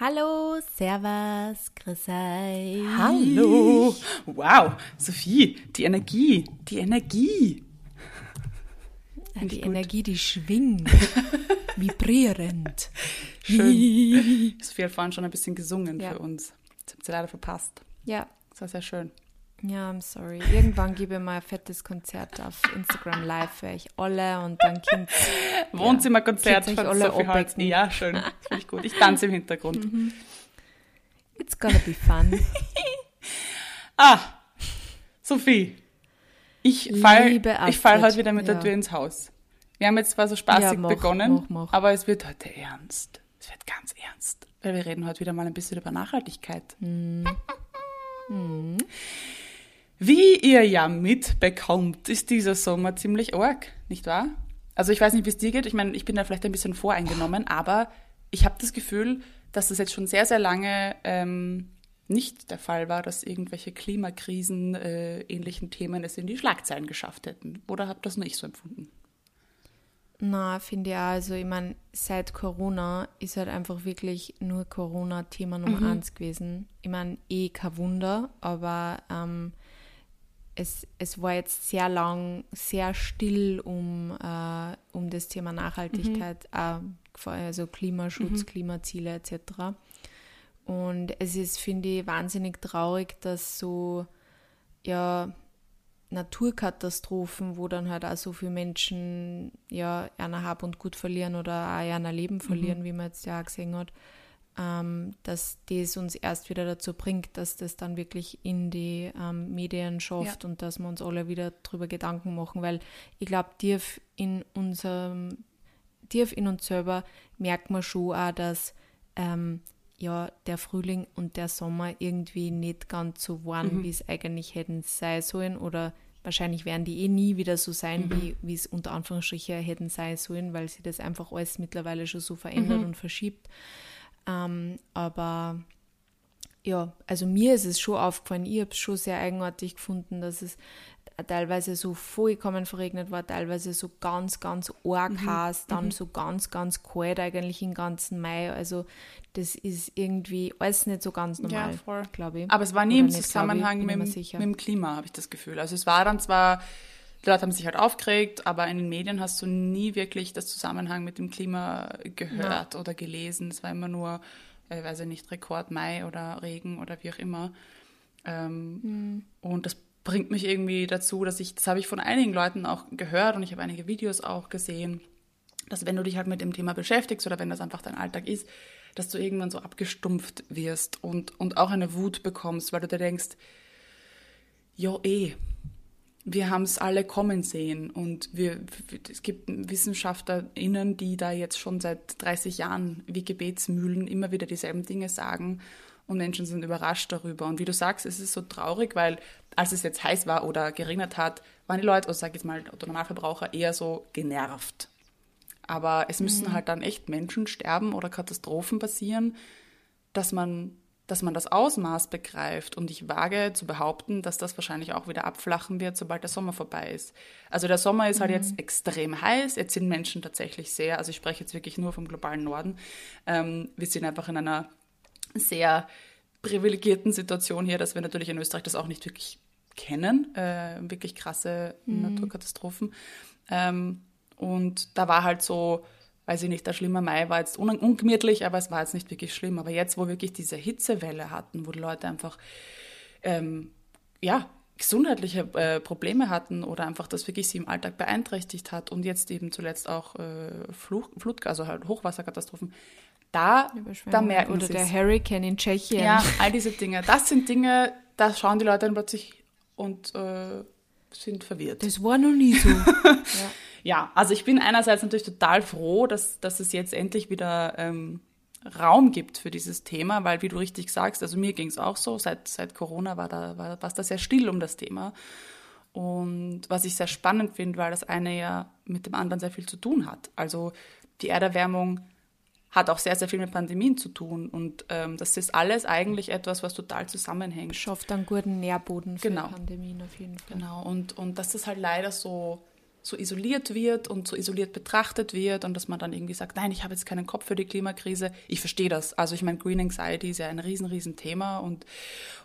Hallo, Servus, grüß euch. Hallo. Wow, Sophie, die Energie, die Energie. Ja, die Energie, die schwingt, vibrierend. Schön. Sophie hat vorhin schon ein bisschen gesungen Ja. für uns. Das habt ihr leider verpasst. Ja, Das war sehr schön. Ja, I'm sorry. Irgendwann gebe ich mal ein fettes Konzert auf Instagram live für euch alle und dann kommt Wohnzimmerkonzert ihr von alle Sophie Holz. Ja, schön. Finde ich gut. Ich tanze im Hintergrund. It's gonna be fun. Ah, Sophie. Ich fall, ich fall heute wieder mit ja. der Tür ins Haus. Wir haben jetzt zwar so spaßig Ja, mach, begonnen, mach, mach. aber es wird heute ernst. Es wird ganz ernst. Weil wir reden heute wieder mal ein bisschen über Nachhaltigkeit. Hm. Wie ihr ja mitbekommt, ist dieser Sommer ziemlich arg, nicht wahr? Also ich weiß nicht, wie es dir geht. Ich meine, ich bin da vielleicht ein bisschen voreingenommen, aber ich habe das Gefühl, dass das jetzt schon sehr, sehr lange ähm, nicht der Fall war, dass irgendwelche Klimakrisen, äh, ähnlichen Themen es in die Schlagzeilen geschafft hätten. Oder habt das nur ich so empfunden? Na, finde ich auch. Also, ich meine, seit Corona ist halt einfach wirklich nur Corona Thema Nummer eins gewesen. Ich meine, eh kein Wunder, aber ähm, es, es war jetzt sehr lang sehr still um, äh, um das Thema Nachhaltigkeit, äh, vor allem also Klimaschutz, Klimaziele etc. Und es ist, finde ich, wahnsinnig traurig, dass so, ja, Naturkatastrophen, wo dann halt auch so viele Menschen ja einer Hab und Gut verlieren oder auch einer Leben verlieren, wie man jetzt ja auch gesehen hat, ähm, dass das uns erst wieder dazu bringt, dass das dann wirklich in die ähm, Medien schafft und dass wir uns alle wieder drüber Gedanken machen, weil ich glaube, tief in unserem, tief in uns selber merkt man schon auch, dass ähm, ja, der Frühling und der Sommer irgendwie nicht ganz so waren, wie es eigentlich hätten sein sollen oder wahrscheinlich werden die eh nie wieder so sein, wie, wie es unter Anführungsstrichen hätten sein sollen, weil sich das einfach alles mittlerweile schon so verändert und verschiebt. Ähm, aber ja, also mir ist es schon aufgefallen, ich habe es schon sehr eigenartig gefunden, dass es teilweise so vollkommen verregnet war, teilweise so ganz, ganz arg heiß, dann so ganz, ganz kalt eigentlich im ganzen Mai. Also das ist irgendwie alles nicht so ganz normal, voll. glaube ich. Aber es war nie Oder im nicht, Zusammenhang bin mit, mit dem Klima, habe ich das Gefühl. Also es war dann zwar, die Leute haben sich halt aufgeregt, aber in den Medien hast du nie wirklich das Zusammenhang mit dem Klima gehört oder gelesen. Es war immer nur, äh, weiß ich nicht, Rekord Mai oder Regen oder wie auch immer. Ähm, Hm. Und das bringt mich irgendwie dazu, dass ich, das habe ich von einigen Leuten auch gehört und ich habe einige Videos auch gesehen, dass wenn du dich halt mit dem Thema beschäftigst oder wenn das einfach dein Alltag ist, dass du irgendwann so abgestumpft wirst und, und auch eine Wut bekommst, weil du dir denkst, jo eh, wir haben es alle kommen sehen und wir, es gibt WissenschaftlerInnen, die da jetzt schon seit 30 Jahren wie Gebetsmühlen immer wieder dieselben Dinge sagen und Menschen sind überrascht darüber. Und wie du sagst, es ist so traurig, weil als es jetzt heiß war oder geregnet hat, waren die Leute, oder sag ich jetzt mal, Normalverbraucher eher so genervt. Aber es müssen halt dann echt Menschen sterben oder Katastrophen passieren, dass man, dass man das Ausmaß begreift. Und ich wage zu behaupten, dass das wahrscheinlich auch wieder abflachen wird, sobald der Sommer vorbei ist. Also der Sommer ist halt jetzt extrem heiß. Jetzt sind Menschen tatsächlich sehr, also ich spreche jetzt wirklich nur vom globalen Norden. Ähm, wir sind einfach in einer sehr privilegierten Situation hier, dass wir natürlich in Österreich das auch nicht wirklich kennen, äh, wirklich krasse Naturkatastrophen. Ähm, und da war halt so, weiß ich nicht, der schlimme Mai war jetzt un ungemütlich, aber es war jetzt nicht wirklich schlimm. Aber jetzt, wo wirklich diese Hitzewelle hatten, wo die Leute einfach, ähm, ja, gesundheitliche äh, Probleme hatten oder einfach das wirklich sie im Alltag beeinträchtigt hat und jetzt eben zuletzt auch äh, Fluch, Flut, also halt Hochwasserkatastrophen, da, da merken Oder der Hurricane in Tschechien. ja, all diese Dinge. Das sind Dinge, da schauen die Leute dann plötzlich und äh, sind verwirrt. Das war noch nie so. Ja, also ich bin einerseits natürlich total froh, dass, dass es jetzt endlich wieder ähm, Raum gibt für dieses Thema, weil wie du richtig sagst, also mir ging es auch so, seit, seit Corona war da, war, da sehr still um das Thema. Und was ich sehr spannend finde, weil das eine ja mit dem anderen sehr viel zu tun hat. Also die Erderwärmung hat auch sehr, sehr viel mit Pandemien zu tun. Und ähm, das ist alles eigentlich etwas, was total zusammenhängt. Schafft einen guten Nährboden für Genau. Pandemien auf jeden Fall. Genau, und, und dass das halt leider so so isoliert wird und so isoliert betrachtet wird und dass man dann irgendwie sagt, nein, ich habe jetzt keinen Kopf für die Klimakrise. Ich verstehe das. Also ich meine, Green Anxiety ist ja ein riesen, riesen Thema und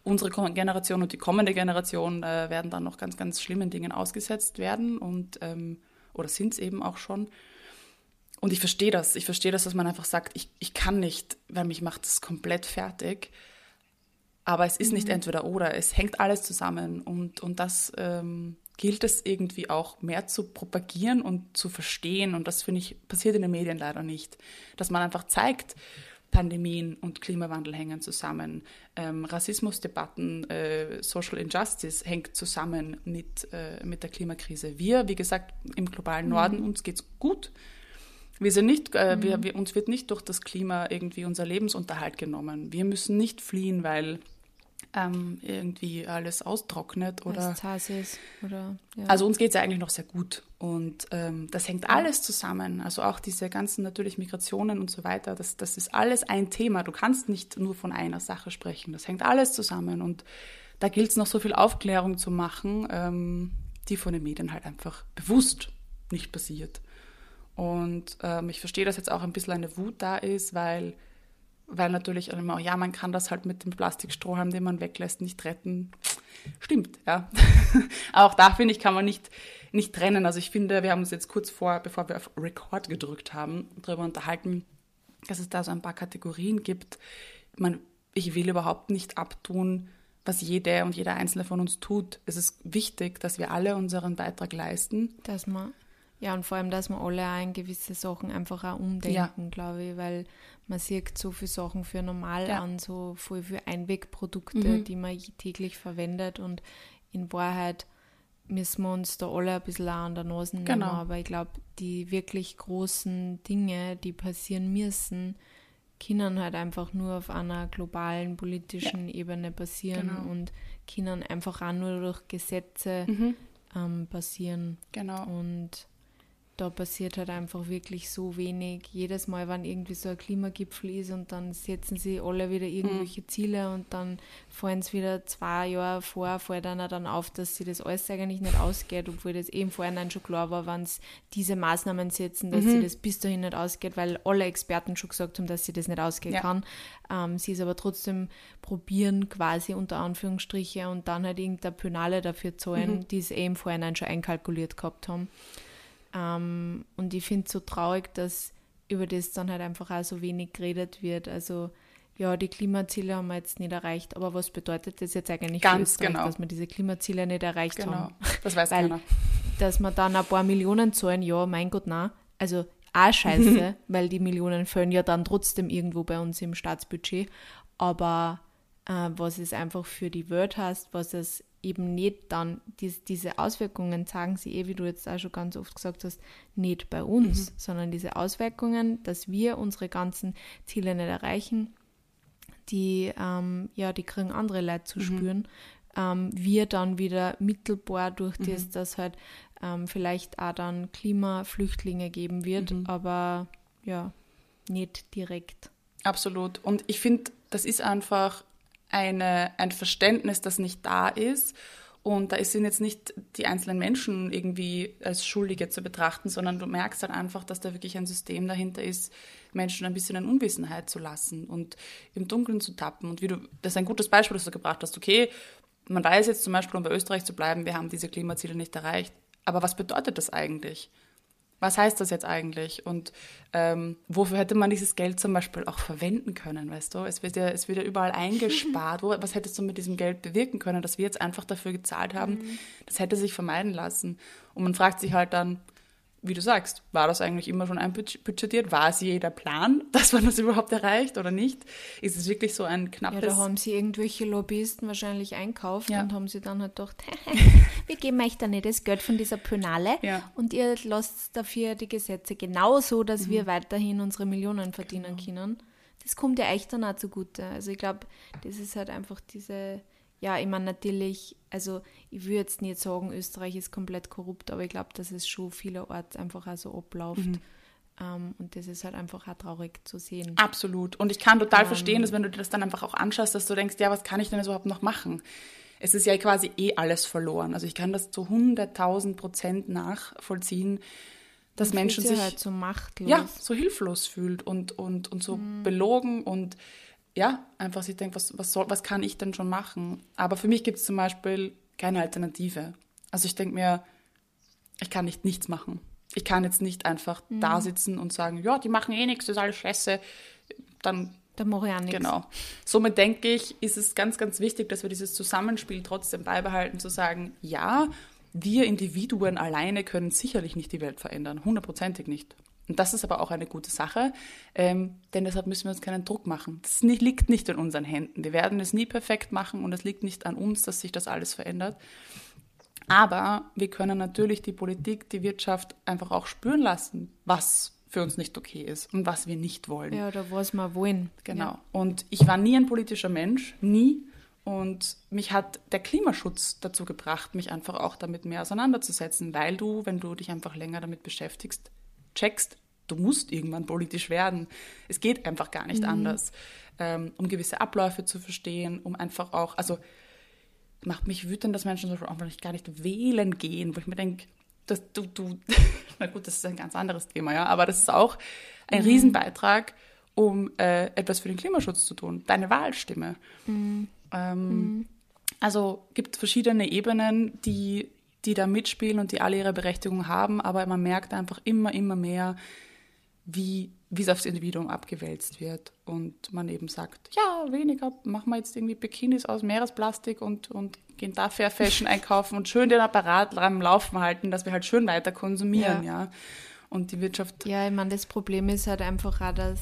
unsere Generation und die kommende Generation äh, werden dann noch ganz, ganz schlimmen Dingen ausgesetzt werden und ähm, oder sind es eben auch schon. Und ich verstehe das. Ich verstehe das, dass man einfach sagt, ich, ich kann nicht, weil mich macht das komplett fertig. Aber es ist mhm. nicht entweder oder, es hängt alles zusammen und, und das ähm, gilt es irgendwie auch mehr zu propagieren und zu verstehen. Und das finde ich passiert in den Medien leider nicht. Dass man einfach zeigt, Pandemien und Klimawandel hängen zusammen. Ähm, Rassismusdebatten, äh, Social Injustice hängt zusammen mit, äh, mit der Klimakrise. Wir, wie gesagt, im globalen Norden, mhm. uns geht es gut. Wir sind nicht, äh, mhm. wir, wir, uns wird nicht durch das Klima irgendwie unser Lebensunterhalt genommen. Wir müssen nicht fliehen, weil ähm, irgendwie alles austrocknet oder. oder ja. Also uns geht es ja eigentlich noch sehr gut. Und ähm, das hängt alles zusammen. Also auch diese ganzen natürlich Migrationen und so weiter, das, das ist alles ein Thema. Du kannst nicht nur von einer Sache sprechen. Das hängt alles zusammen. Und da gilt es noch so viel Aufklärung zu machen, ähm, die von den Medien halt einfach bewusst nicht passiert. Und ähm, ich verstehe, dass jetzt auch ein bisschen eine Wut da ist, weil weil natürlich immer, ja, man kann das halt mit dem Plastikstrohhalm, den man weglässt, nicht retten. Stimmt, ja. auch da, finde ich, kann man nicht, nicht trennen. Also ich finde, wir haben uns jetzt kurz vor, bevor wir auf Record gedrückt haben, darüber unterhalten, dass es da so ein paar Kategorien gibt. Man, ich will überhaupt nicht abtun, was jede und jeder Einzelne von uns tut. Es ist wichtig, dass wir alle unseren Beitrag leisten. Dass man ja, und vor allem, dass wir alle auch in gewisse Sachen einfach auch umdenken, ja. glaube ich, weil man sieht so viele Sachen für normal ja. an, so voll für Einwegprodukte, mhm. die man täglich verwendet und in Wahrheit müssen wir uns da alle ein bisschen an der Nase nehmen, genau. aber ich glaube, die wirklich großen Dinge, die passieren müssen, können halt einfach nur auf einer globalen politischen ja. Ebene passieren genau. und können einfach auch nur durch Gesetze mhm. ähm, passieren. Genau. Und da passiert halt einfach wirklich so wenig. Jedes Mal, wenn irgendwie so ein Klimagipfel ist und dann setzen sie alle wieder irgendwelche mhm. Ziele und dann fallen es wieder zwei Jahre vor, fällt einer dann auf, dass sie das alles eigentlich nicht ausgeht, obwohl das eben vorhin schon klar war, wenn sie diese Maßnahmen setzen, dass mhm. sie das bis dahin nicht ausgeht, weil alle Experten schon gesagt haben, dass sie das nicht ausgehen ja. kann. Ähm, sie es aber trotzdem probieren, quasi unter Anführungsstriche und dann halt irgendeine Penale dafür zahlen, mhm. die es eben vorhin schon einkalkuliert gehabt haben. Ähm, und ich finde es so traurig, dass über das dann halt einfach auch so wenig geredet wird. Also ja, die Klimaziele haben wir jetzt nicht erreicht, aber was bedeutet das jetzt eigentlich Ganz genau. dass wir diese Klimaziele nicht erreicht genau. haben? Das weiß Weil, keiner. Dass wir dann ein paar Millionen zahlen, ja, mein Gott, nein. Also auch scheiße, weil die Millionen fällen ja dann trotzdem irgendwo bei uns im Staatsbudget. Aber äh, was es einfach für die Welt heißt, was es eben nicht dann, dies, diese Auswirkungen zeigen sie eh, wie du jetzt auch schon ganz oft gesagt hast, nicht bei uns, mhm. sondern diese Auswirkungen, dass wir unsere ganzen Ziele nicht erreichen, die, ähm, ja, die kriegen andere Leute zu mhm. spüren. Ähm, wir dann wieder mittelbar durch mhm. das, dass halt ähm, vielleicht auch dann Klimaflüchtlinge geben wird, mhm. aber ja, nicht direkt. Absolut. Und ich finde, das ist einfach eine, ein Verständnis, das nicht da ist. Und da sind jetzt nicht die einzelnen Menschen irgendwie als Schuldige zu betrachten, sondern du merkst dann einfach, dass da wirklich ein System dahinter ist, Menschen ein bisschen in Unwissenheit zu lassen und im Dunkeln zu tappen. Und wie du, das ist ein gutes Beispiel, das du gebracht hast. Okay, man weiß jetzt zum Beispiel, um bei Österreich zu bleiben, wir haben diese Klimaziele nicht erreicht. Aber was bedeutet das eigentlich? Was heißt das jetzt eigentlich? Und ähm, wofür hätte man dieses Geld zum Beispiel auch verwenden können, weißt du? Es wird ja, es wird ja überall eingespart. Wo, was hättest du mit diesem Geld bewirken können, dass wir jetzt einfach dafür gezahlt haben? Mhm. Das hätte sich vermeiden lassen. Und man fragt sich halt dann, wie du sagst, war das eigentlich immer schon einbudgetiert? War es jeder Plan, dass man das überhaupt erreicht oder nicht? Ist es wirklich so ein knappes... Ja, da haben sie irgendwelche Lobbyisten wahrscheinlich einkauft ja. und haben sie dann halt gedacht, wir geben euch da nicht das Geld von dieser Penale ja. und ihr lasst dafür die Gesetze genauso, dass mhm. wir weiterhin unsere Millionen verdienen genau. können. Das kommt ja echt dann auch zugute. Also ich glaube, das ist halt einfach diese ja, ich meine natürlich, also ich würde jetzt nicht sagen, Österreich ist komplett korrupt, aber ich glaube, dass es schon vielerorts einfach auch so abläuft. Mhm. Um, ähm, und das ist halt einfach auch traurig zu sehen. Absolut. Und ich kann total um, ähm, verstehen, dass wenn du dir das dann einfach auch anschaust, dass du denkst, ja, was kann ich denn überhaupt noch machen? es ist ja quasi eh alles verloren. Also ich kann das zu 100.000 Prozent nachvollziehen, dass Menschen sich halt so machtlos. ja, so hilflos fühlt und, und, und so belogen und ja, einfach sich denkt, was, was, soll, was kann ich denn schon machen? Aber für mich gibt es zum Beispiel keine Alternative. Also ich denke mir, ich kann nicht nichts machen. Ich kann jetzt nicht einfach da sitzen und sagen, ja, die machen eh nichts, das ist alles scheiße. Dann Da mache ich auch nichts. Genau. Somit denke ich, ist es ganz, ganz wichtig, dass wir dieses Zusammenspiel trotzdem beibehalten, zu sagen, ja, wir Individuen alleine können sicherlich nicht die Welt verändern, hundertprozentig nicht. Und das ist aber auch eine gute Sache, ähm, denn deshalb müssen wir uns keinen Druck machen. Das nicht, liegt nicht in unseren Händen. Wir werden es nie perfekt machen und es liegt nicht an uns, dass sich das alles verändert. Aber wir können natürlich die Politik, die Wirtschaft einfach auch spüren lassen, was für uns nicht okay ist und was wir nicht wollen. Ja, oder was wir wollen. Genau. Und ich war nie ein politischer Mensch, nie. Und mich hat der Klimaschutz dazu gebracht, mich einfach auch damit mehr auseinanderzusetzen, weil du, wenn du dich einfach länger damit beschäftigst, checkst, du musst irgendwann politisch werden. Es geht einfach gar nicht anders. Ähm, um gewisse Abläufe zu verstehen, um einfach auch, also macht mich wütend, dass Menschen zum Beispiel einfach nicht, gar nicht wählen gehen, wo ich mir denke, dass du, du, na gut, das ist ein ganz anderes Thema, ja, aber das ist auch ein Riesenbeitrag, um äh, etwas für den Klimaschutz zu tun, deine Wahlstimme. Ähm, Also gibt verschiedene Ebenen, die, die da mitspielen und die alle ihre Berechtigung haben, aber man merkt einfach immer, immer mehr, wie, wie es aufs Individuum abgewälzt wird. Und man eben sagt, ja, weniger, machen wir jetzt irgendwie Bikinis aus Meeresplastik und, und gehen da Fair Fashion einkaufen und schön den Apparat am Laufen halten, dass wir halt schön weiter konsumieren, ja. Und die Wirtschaft, Ja, ich meine, das Problem ist halt einfach auch, dass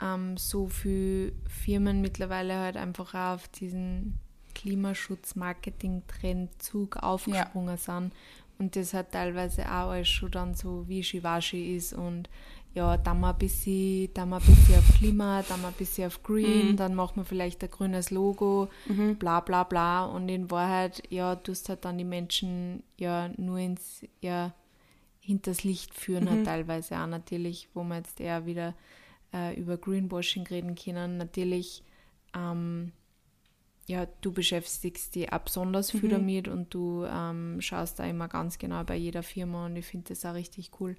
ähm, so viele Firmen mittlerweile halt einfach auch auf diesen Klimaschutz-Marketing-Trend-Zug aufgesprungen sind. Und das halt teilweise auch alles schon dann so wischiwaschi ist. Und ja, dann mal ein bisschen, dann mal ein bisschen auf Klima, dann mal ein bisschen auf Green, dann macht man vielleicht ein grünes Logo, bla bla bla. Und in Wahrheit, ja, tust halt dann die Menschen ja nur ins, ja, hinters Licht führen halt teilweise auch natürlich, wo wir jetzt eher wieder äh, über Greenwashing reden können. Natürlich, ähm, ja, du beschäftigst dich auch besonders viel damit und du ähm, schaust da immer ganz genau bei jeder Firma und ich finde das auch richtig cool.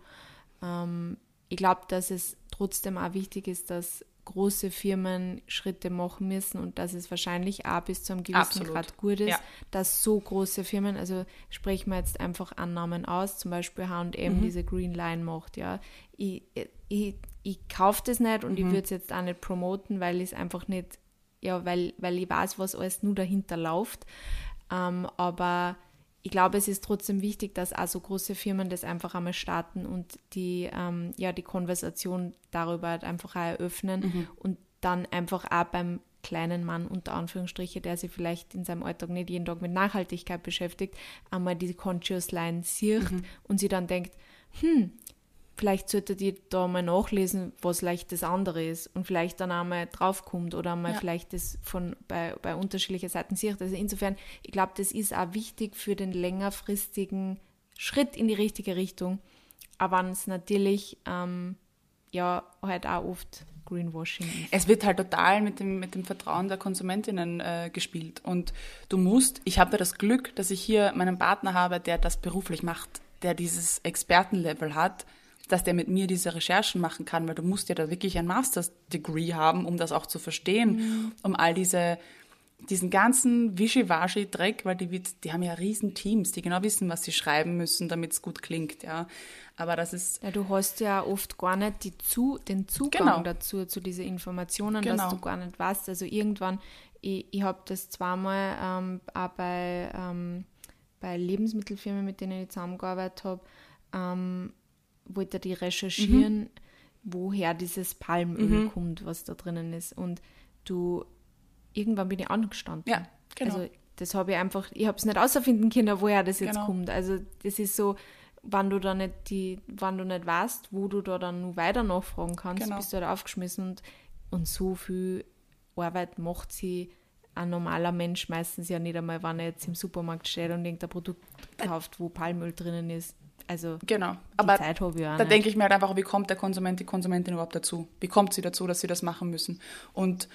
Ähm, ich glaube, dass es trotzdem auch wichtig ist, dass große Firmen Schritte machen müssen und dass es wahrscheinlich auch bis zu einem gewissen Absolut. Grad gut ist, Ja. dass so große Firmen, also sprechen wir jetzt einfach Annahmen aus, zum Beispiel H&M Mhm. diese Green Line macht, ja. Ich, ich, ich kaufe das nicht und ich Mhm. würde es jetzt auch nicht promoten, weil ich es einfach nicht, ja, weil, weil ich weiß, was alles nur dahinter läuft. Ähm, aber ich glaube, es ist trotzdem wichtig, dass auch so große Firmen das einfach einmal starten und die, ähm, ja, die Konversation darüber halt einfach eröffnen und dann einfach auch beim kleinen Mann unter Anführungsstriche, der sich vielleicht in seinem Alltag nicht jeden Tag mit Nachhaltigkeit beschäftigt, einmal diese Conscious Line sieht und sie dann denkt, hm, vielleicht sollte die da mal nachlesen, was leicht das andere ist und vielleicht dann einmal draufkommt oder mal Ja. vielleicht das von bei, bei unterschiedlichen Seiten sieht. Also insofern, ich glaube, das ist auch wichtig für den längerfristigen Schritt in die richtige Richtung. Aber wenn es natürlich ähm, ja halt auch oft Greenwashing ist. es wird halt total mit dem, mit dem Vertrauen der Konsumentinnen äh, gespielt. Und du musst, ich habe das Glück, dass ich hier meinen Partner habe, der das beruflich macht, der dieses Expertenlevel hat, dass der mit mir diese Recherchen machen kann, weil du musst ja da wirklich ein Master's Degree haben, um das auch zu verstehen, um all diese diesen ganzen Wischiwaschi-Dreck, weil die, die haben ja riesen Teams, die genau wissen, was sie schreiben müssen, damit es gut klingt, ja. Aber das ist, Ja, du hast ja oft gar nicht die zu, den Zugang Genau. dazu, zu diesen Informationen, Genau. dass du gar nicht weißt. Also irgendwann, ich, ich habe das zweimal ähm, auch bei, ähm, bei Lebensmittelfirmen, mit denen ich zusammengearbeitet habe, ähm, wollte die recherchieren, Mhm. woher dieses Palmöl kommt, was da drinnen ist. Und du, irgendwann bin ich angestanden. Ja, genau. Also das habe ich einfach, ich habe es nicht außerfinden können, woher das jetzt Genau. kommt. Also das ist so, wenn du da nicht die, wenn du nicht weißt, wo du da dann nur weiter nachfragen kannst, Genau. bist du halt aufgeschmissen und, und so viel Arbeit macht sie ein normaler Mensch meistens ja nicht einmal, wenn er jetzt im Supermarkt steht und irgendein Produkt kauft, wo Palmöl drinnen ist. Also genau. Aber Zeit habe ich auch Da nicht. denke ich mir halt einfach, wie kommt der Konsument, die Konsumentin überhaupt dazu? Wie kommt sie dazu, dass sie das machen müssen? Und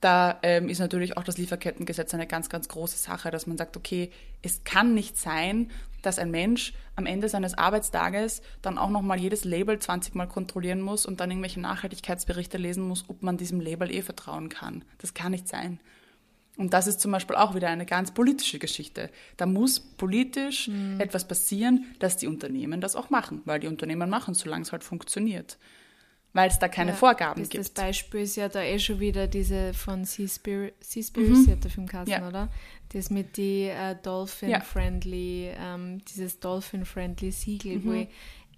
da ähm, ist natürlich auch das Lieferkettengesetz eine ganz, ganz große Sache, dass man sagt, okay, es kann nicht sein, dass ein Mensch am Ende seines Arbeitstages dann auch nochmal jedes Label 20 Mal kontrollieren muss und dann irgendwelche Nachhaltigkeitsberichte lesen muss, ob man diesem Label eh vertrauen kann. Das kann nicht sein. Und das ist zum Beispiel auch wieder eine ganz politische Geschichte. Da muss politisch mhm. etwas passieren, dass die Unternehmen das auch machen, weil die Unternehmen machen, solange es halt funktioniert weil es da keine ja, Vorgaben gibt. Das Beispiel ist ja da eh schon wieder diese von Seaspiracy, mhm. hat der Film ja. oder? Das mit die äh, Dolphin-Friendly, ja. ähm, dieses Dolphin-Friendly Siegel, mhm. wo ich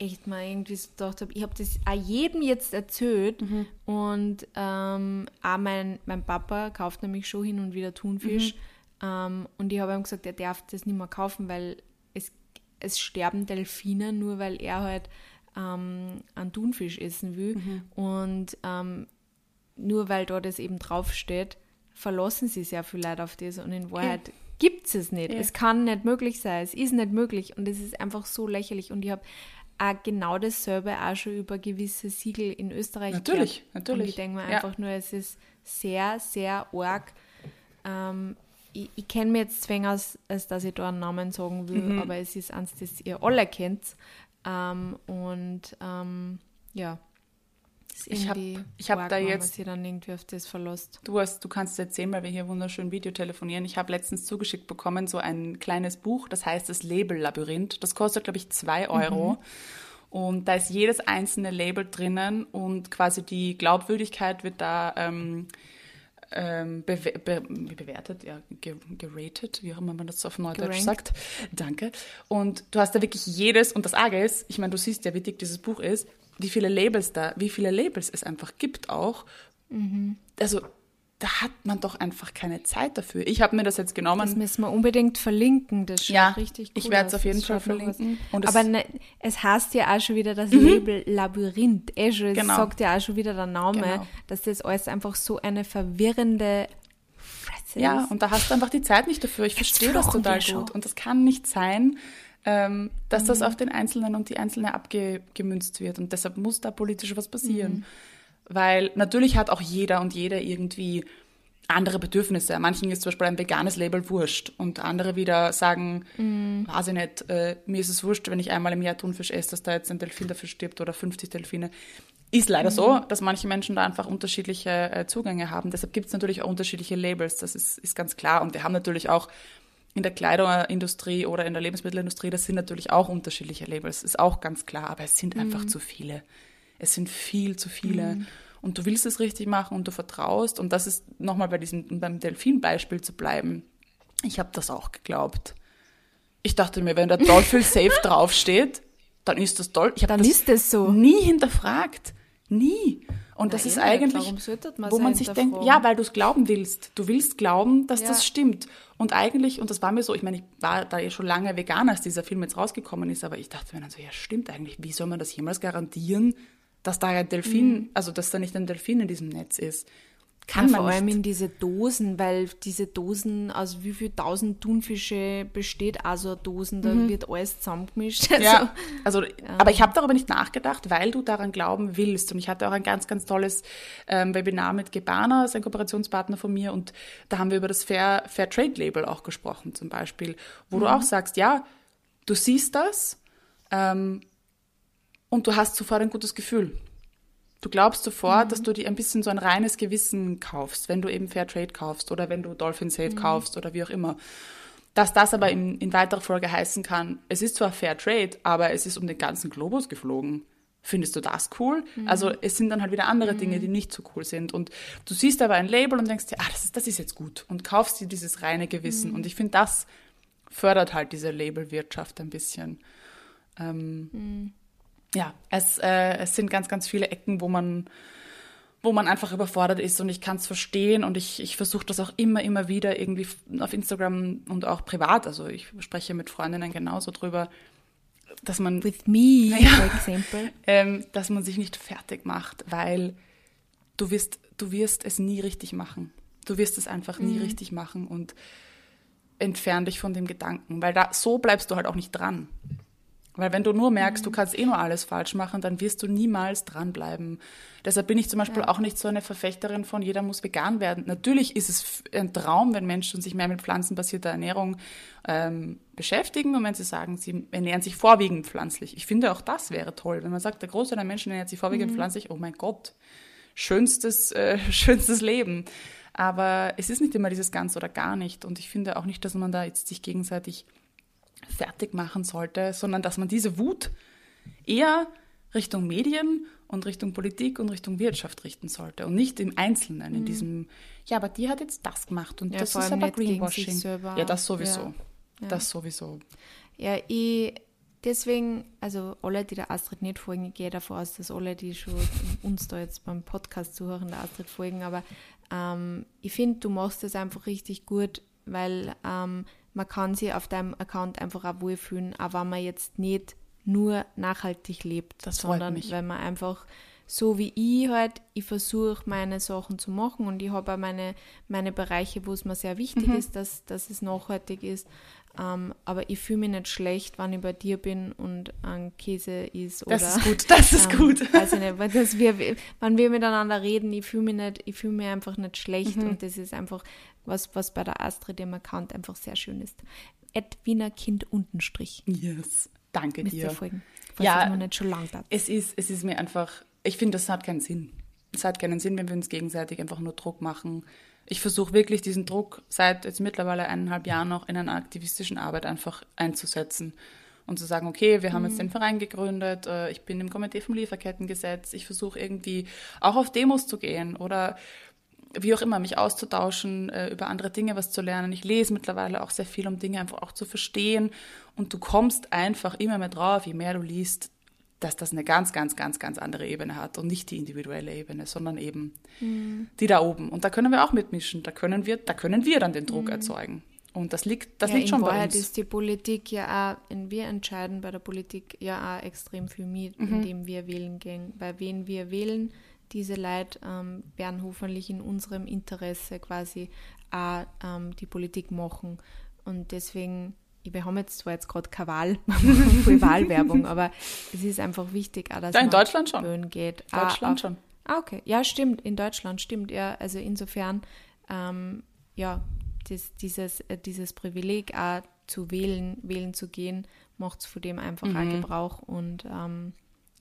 echt mal irgendwie so gedacht habe, ich habe das auch jedem jetzt erzählt mhm. und ähm, auch mein, mein Papa kauft nämlich schon hin und wieder Thunfisch mhm. ähm, und ich habe ihm gesagt, er darf das nicht mehr kaufen, weil es, es sterben Delfine, nur weil er halt ähm, einen Thunfisch essen will. Mhm. Und ähm, nur weil da das eben draufsteht, verlassen sie sehr viel Leute auf das. Und in Wahrheit ja. gibt es es nicht. Ja. Es kann nicht möglich sein. Es ist nicht möglich. Und es ist einfach so lächerlich. Und ich habe auch genau dasselbe auch schon über gewisse Siegel in Österreich Natürlich, gehört. natürlich. Und ich denke mir ja. einfach nur, es ist sehr, sehr arg. Ähm, ich, ich kenne mich jetzt zwänger, als, als dass ich da einen Namen sagen will, mhm. aber es ist eins, das ihr alle kennt. Ähm, und ähm, ja, ich habe ich hab da jetzt. Dann irgendwie auf das verlost. Du, hast, du kannst erzählen, weil wir hier wunderschön Video telefonieren. Ich habe letztens zugeschickt bekommen, so ein kleines Buch, das heißt das Label-Labyrinth. Das kostet, glaube ich, zwei Euro. Mhm. Und da ist jedes einzelne Label drinnen und quasi die Glaubwürdigkeit wird da ähm, ähm, be be bewertet, ja, geratet, wie auch immer man das auf Neudeutsch Gerankt. sagt. Danke. Und du hast da wirklich jedes, und das Arge ist, ich meine, du siehst ja, wie dick dieses Buch ist, wie viele Labels da, wie viele Labels es einfach gibt auch. Mhm. Also da hat man doch einfach keine Zeit dafür. Ich habe mir das jetzt genommen. Das müssen wir unbedingt verlinken. Das ja, richtig cool. Ich werde es auf jeden Fall verlinken. Aber ne, es heißt ja auch schon wieder das mhm. Label Labyrinth. Eh schon, genau. Es sagt ja auch schon wieder der Name, genau. dass das alles einfach so eine verwirrende Fresse Ja, ist. und da hast du einfach die Zeit nicht dafür. Ich verstehe das total gut. Und das kann nicht sein, ähm, dass mhm. das auf den Einzelnen und die Einzelne abgemünzt wird. Und deshalb muss da politisch was passieren. Mhm. Weil natürlich hat auch jeder und jeder irgendwie andere Bedürfnisse. Manchen ist zum Beispiel ein veganes Label wurscht und andere wieder sagen, mm. weiß ich nicht, äh, mir ist es wurscht, wenn ich einmal im Jahr Thunfisch esse, dass da jetzt ein Delfin dafür stirbt oder 50 Delfine. Ist leider mm. so, dass manche Menschen da einfach unterschiedliche äh, Zugänge haben. Deshalb gibt es natürlich auch unterschiedliche Labels, das ist, ist ganz klar. Und wir haben natürlich auch in der Kleiderindustrie oder in der Lebensmittelindustrie, das sind natürlich auch unterschiedliche Labels, ist auch ganz klar, aber es sind mm. einfach zu viele. Es sind viel zu viele. Mhm. Und du willst es richtig machen und du vertraust. Und das ist nochmal bei diesem, beim Delfin-Beispiel zu bleiben. Ich habe das auch geglaubt. Ich dachte mir, wenn da Dolphin Safe draufsteht, dann ist das toll. Ich habe das ist das so. nie hinterfragt. Nie. Und Na, das ist eigentlich, wo man sich denkt, ja, weil du es glauben willst. Du willst glauben, dass ja. das stimmt. Und eigentlich, und das war mir so, ich meine, ich war da ja schon lange vegan, als dieser Film jetzt rausgekommen ist, aber ich dachte mir dann so, ja, stimmt eigentlich. Wie soll man das jemals garantieren, dass da ein Delfin, mhm. also dass da nicht ein Delfin in diesem Netz ist. Kann ja, man vor nicht. allem in diese Dosen, weil diese Dosen aus wie viel tausend Thunfische besteht, also Dosen, da mhm. wird alles zusammengemischt. Also, ja, also, ja. aber ich habe darüber nicht nachgedacht, weil du daran glauben willst. Und ich hatte auch ein ganz, ganz tolles ähm, Webinar mit Gebana, ist ein Kooperationspartner von mir, und da haben wir über das Fair, Fair Trade Label auch gesprochen, zum Beispiel, wo mhm. du auch sagst, ja, du siehst das, ähm, und du hast sofort ein gutes Gefühl. Du glaubst sofort, mhm. dass du dir ein bisschen so ein reines Gewissen kaufst, wenn du eben Fair Trade kaufst oder wenn du Dolphin Safe mhm. kaufst oder wie auch immer. Dass das aber in, in weiterer Folge heißen kann, es ist zwar Fair Trade, aber es ist um den ganzen Globus geflogen. Findest du das cool? Mhm. Also es sind dann halt wieder andere Dinge, die mhm. nicht so cool sind. Und du siehst aber ein Label und denkst dir, ah, das ist, das ist jetzt gut und kaufst dir dieses reine Gewissen. Mhm. Und ich finde, das fördert halt diese Labelwirtschaft ein bisschen. Ähm, mhm ja, es, äh, es sind ganz, ganz viele Ecken, wo man, wo man einfach überfordert ist und ich kann es verstehen und ich, ich versuche das auch immer, immer wieder irgendwie auf Instagram und auch privat, also ich spreche mit Freundinnen genauso drüber, dass man... With me, ja, for example. Ähm, dass man sich nicht fertig macht, weil du wirst, du wirst es nie richtig machen. Du wirst es einfach nie mhm. richtig machen und entfern dich von dem Gedanken, weil da so bleibst du halt auch nicht dran. Weil wenn du nur merkst, du kannst eh nur alles falsch machen, dann wirst du niemals dranbleiben. Deshalb bin ich zum Beispiel ja. auch nicht so eine Verfechterin von, jeder muss vegan werden. Natürlich ist es ein Traum, wenn Menschen sich mehr mit pflanzenbasierter Ernährung ähm, beschäftigen und wenn sie sagen, sie ernähren sich vorwiegend pflanzlich. Ich finde auch das wäre toll. Wenn man sagt, der Großteil der Menschen ernährt sich vorwiegend mhm. pflanzlich, oh mein Gott, schönstes, äh, schönstes Leben. Aber es ist nicht immer dieses ganz oder gar nicht. Und ich finde auch nicht, dass man da jetzt sich gegenseitig fertig machen sollte, sondern dass man diese Wut eher Richtung Medien und Richtung Politik und Richtung Wirtschaft richten sollte und nicht im Einzelnen, in mhm. diesem, ja, aber die hat jetzt das gemacht und ja, das ist aber Greenwashing. Ja, das sowieso. Ja. Ja. Das sowieso. Ja, ich, deswegen, also alle, die der Astrid nicht folgen, ich gehe davon aus, dass alle, die schon uns da jetzt beim Podcast zuhören, der Astrid folgen, aber ähm, ich finde, du machst das einfach richtig gut, weil ähm, man kann sich auf deinem Account einfach auch wohlfühlen, auch wenn man jetzt nicht nur nachhaltig lebt, das sondern weil man einfach so wie ich halt, ich versuche meine Sachen zu machen und ich habe auch meine, meine Bereiche, wo es mir sehr wichtig mhm. ist, dass, dass es nachhaltig ist. Ähm, aber ich fühle mich nicht schlecht, wenn ich bei dir bin und ein Käse ist. Oder, das ist gut, das ist ähm, gut. Weiß ich nicht, weil das wir, wenn wir miteinander reden, ich fühle mich nicht, ich fühle mich einfach nicht schlecht mhm. und das ist einfach was, was bei der Astrid im Account einfach sehr schön ist. Wiener Kind Untenstrich. Yes, danke Müsst dir. Folgen, ja, es nicht schon lang es ist, es ist mir einfach, ich finde, das hat keinen Sinn. Es hat keinen Sinn, wenn wir uns gegenseitig einfach nur Druck machen ich versuche wirklich diesen Druck seit jetzt mittlerweile eineinhalb Jahren noch in einer aktivistischen Arbeit einfach einzusetzen und zu sagen, okay, wir haben mhm. jetzt den Verein gegründet, äh, ich bin im Komitee vom Lieferkettengesetz, ich versuche irgendwie auch auf Demos zu gehen oder wie auch immer, mich auszutauschen, äh, über andere Dinge was zu lernen. Ich lese mittlerweile auch sehr viel, um Dinge einfach auch zu verstehen. Und du kommst einfach immer mehr drauf, je mehr du liest, dass das eine ganz, ganz, ganz, ganz andere Ebene hat und nicht die individuelle Ebene, sondern eben mhm. die da oben. Und da können wir auch mitmischen. Da können wir, da können wir dann den Druck mhm. erzeugen. Und das liegt, das ja, liegt schon bei Wahrheit uns. ist die Politik ja auch, wir entscheiden bei der Politik ja auch extrem viel mit, mhm. indem wir wählen gehen. Bei wen wir wählen, diese Leute ähm, werden hoffentlich in unserem Interesse quasi auch ähm, die Politik machen. Und deswegen wir haben jetzt zwar jetzt gerade keine Wahl, viel Wahlwerbung, aber es ist einfach wichtig, auch, dass ja, in Deutschland schon. Böen geht. Deutschland ah, schon. Ah, okay. Ja, stimmt. In Deutschland stimmt. Ja, also insofern, ähm, ja, das, dieses, äh, dieses Privileg auch zu wählen, wählen zu gehen, macht es von dem einfach mhm. auch Gebrauch und ähm,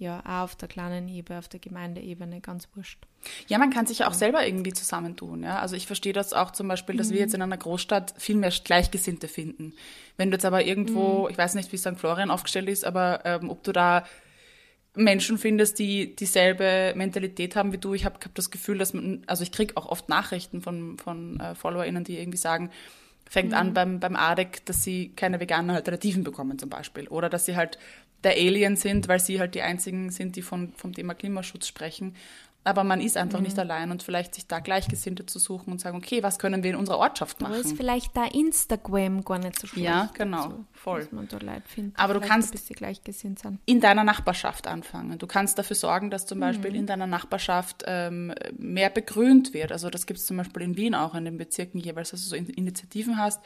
ja, auch auf der kleinen Ebene, auf der Gemeindeebene ganz wurscht. Ja, man kann sich ja auch selber irgendwie zusammentun. Ja? Also ich verstehe das auch zum Beispiel, dass mhm. wir jetzt in einer Großstadt viel mehr Gleichgesinnte finden. Wenn du jetzt aber irgendwo, mhm. ich weiß nicht, wie St. Florian aufgestellt ist, aber ähm, ob du da Menschen findest, die dieselbe Mentalität haben wie du. Ich habe hab das Gefühl, dass man, also ich kriege auch oft Nachrichten von, von äh, FollowerInnen, die irgendwie sagen, fängt mhm. an beim, beim ADEC, dass sie keine veganen Alternativen bekommen zum Beispiel. Oder dass sie halt der Alien sind, weil sie halt die einzigen sind, die von, vom Thema Klimaschutz sprechen. Aber man ist einfach mhm. nicht allein und vielleicht sich da Gleichgesinnte zu suchen und sagen, okay, was können wir in unserer Ortschaft machen? Da ist vielleicht da Instagram gar nicht so schlecht. Ja, genau, so, voll. Dass man da Leute findet, Aber du kannst in deiner Nachbarschaft anfangen. Du kannst dafür sorgen, dass zum mhm. Beispiel in deiner Nachbarschaft ähm, mehr begrünt wird. Also das gibt es zum Beispiel in Wien auch in den Bezirken jeweils, dass du so Initiativen hast,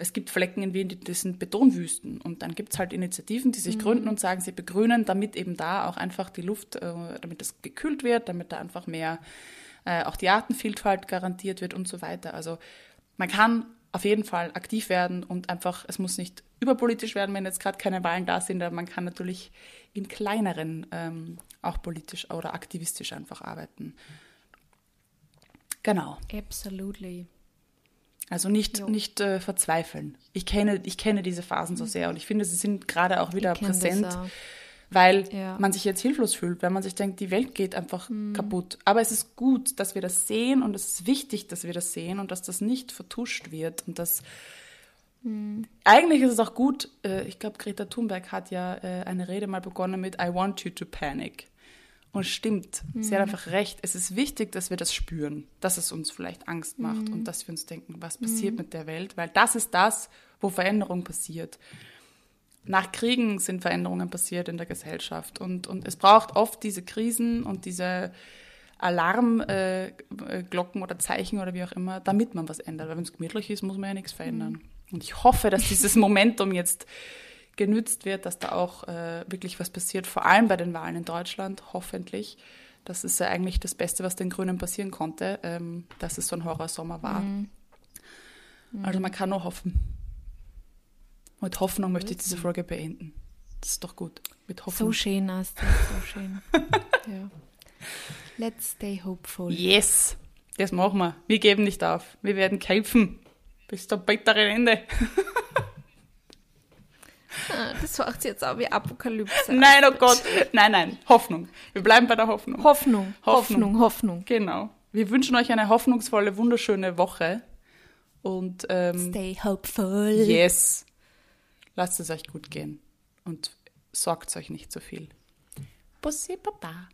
es gibt Flecken in Wien, die, die sind Betonwüsten. Und dann gibt es halt Initiativen, die sich mhm. gründen und sagen, sie begrünen, damit eben da auch einfach die Luft, äh, damit das gekühlt wird, damit da einfach mehr äh, auch die Artenvielfalt garantiert wird und so weiter. Also man kann auf jeden Fall aktiv werden und einfach, es muss nicht überpolitisch werden, wenn jetzt gerade keine Wahlen da sind, aber man kann natürlich im kleineren ähm, auch politisch oder aktivistisch einfach arbeiten. Genau. Absolutely. Also nicht, nicht äh, verzweifeln. Ich kenne, ich kenne diese Phasen so sehr und ich finde, sie sind gerade auch wieder präsent, auch. Weil ja. man sich jetzt hilflos fühlt, weil man sich denkt, die Welt geht einfach mhm. kaputt. Aber es ist gut, dass wir das sehen und es ist wichtig, dass wir das sehen und dass das nicht vertuscht wird und dass mhm. Eigentlich ist es auch gut, äh, ich glaube, Greta Thunberg hat ja äh, eine Rede mal begonnen mit I want you to panic. Und stimmt, mhm. sie hat mhm. einfach recht. Es ist wichtig, dass wir das spüren, dass es uns vielleicht Angst macht mhm. und dass wir uns denken, was passiert mhm. mit der Welt, weil das ist das, wo Veränderung passiert. Nach Kriegen sind Veränderungen passiert in der Gesellschaft und, und es braucht oft diese Krisen und diese Alarmglocken äh, oder Zeichen oder wie auch immer, damit man was ändert. Weil wenn es gemütlich ist, muss man ja nichts verändern. Mhm. Und ich hoffe, dass dieses Momentum jetzt genützt wird, dass da auch äh, wirklich was passiert, vor allem bei den Wahlen in Deutschland, hoffentlich. Das ist ja eigentlich das Beste, was den Grünen passieren konnte, ähm, dass es so ein Horrorsommer war. Mhm. Also man kann nur hoffen. Mit Hoffnung möchte ich diese Folge beenden. Das ist doch gut. Mit Hoffnung. So schön, Astrid, so schön. ja. Let's stay hopeful. Yes, das machen wir. Wir geben nicht auf. Wir werden kämpfen bis zum bitteren Ende. Ah, Das macht jetzt auch wie Apokalypse. Nein, oh Gott. Nein, nein. Hoffnung. Wir bleiben bei der Hoffnung. Hoffnung, Hoffnung. Hoffnung, Hoffnung. Genau. Wir wünschen euch eine hoffnungsvolle, wunderschöne Woche. Und ähm, Stay hopeful. yes, lasst es euch gut gehen. Und sorgt euch nicht zu viel. Bussi, Baba.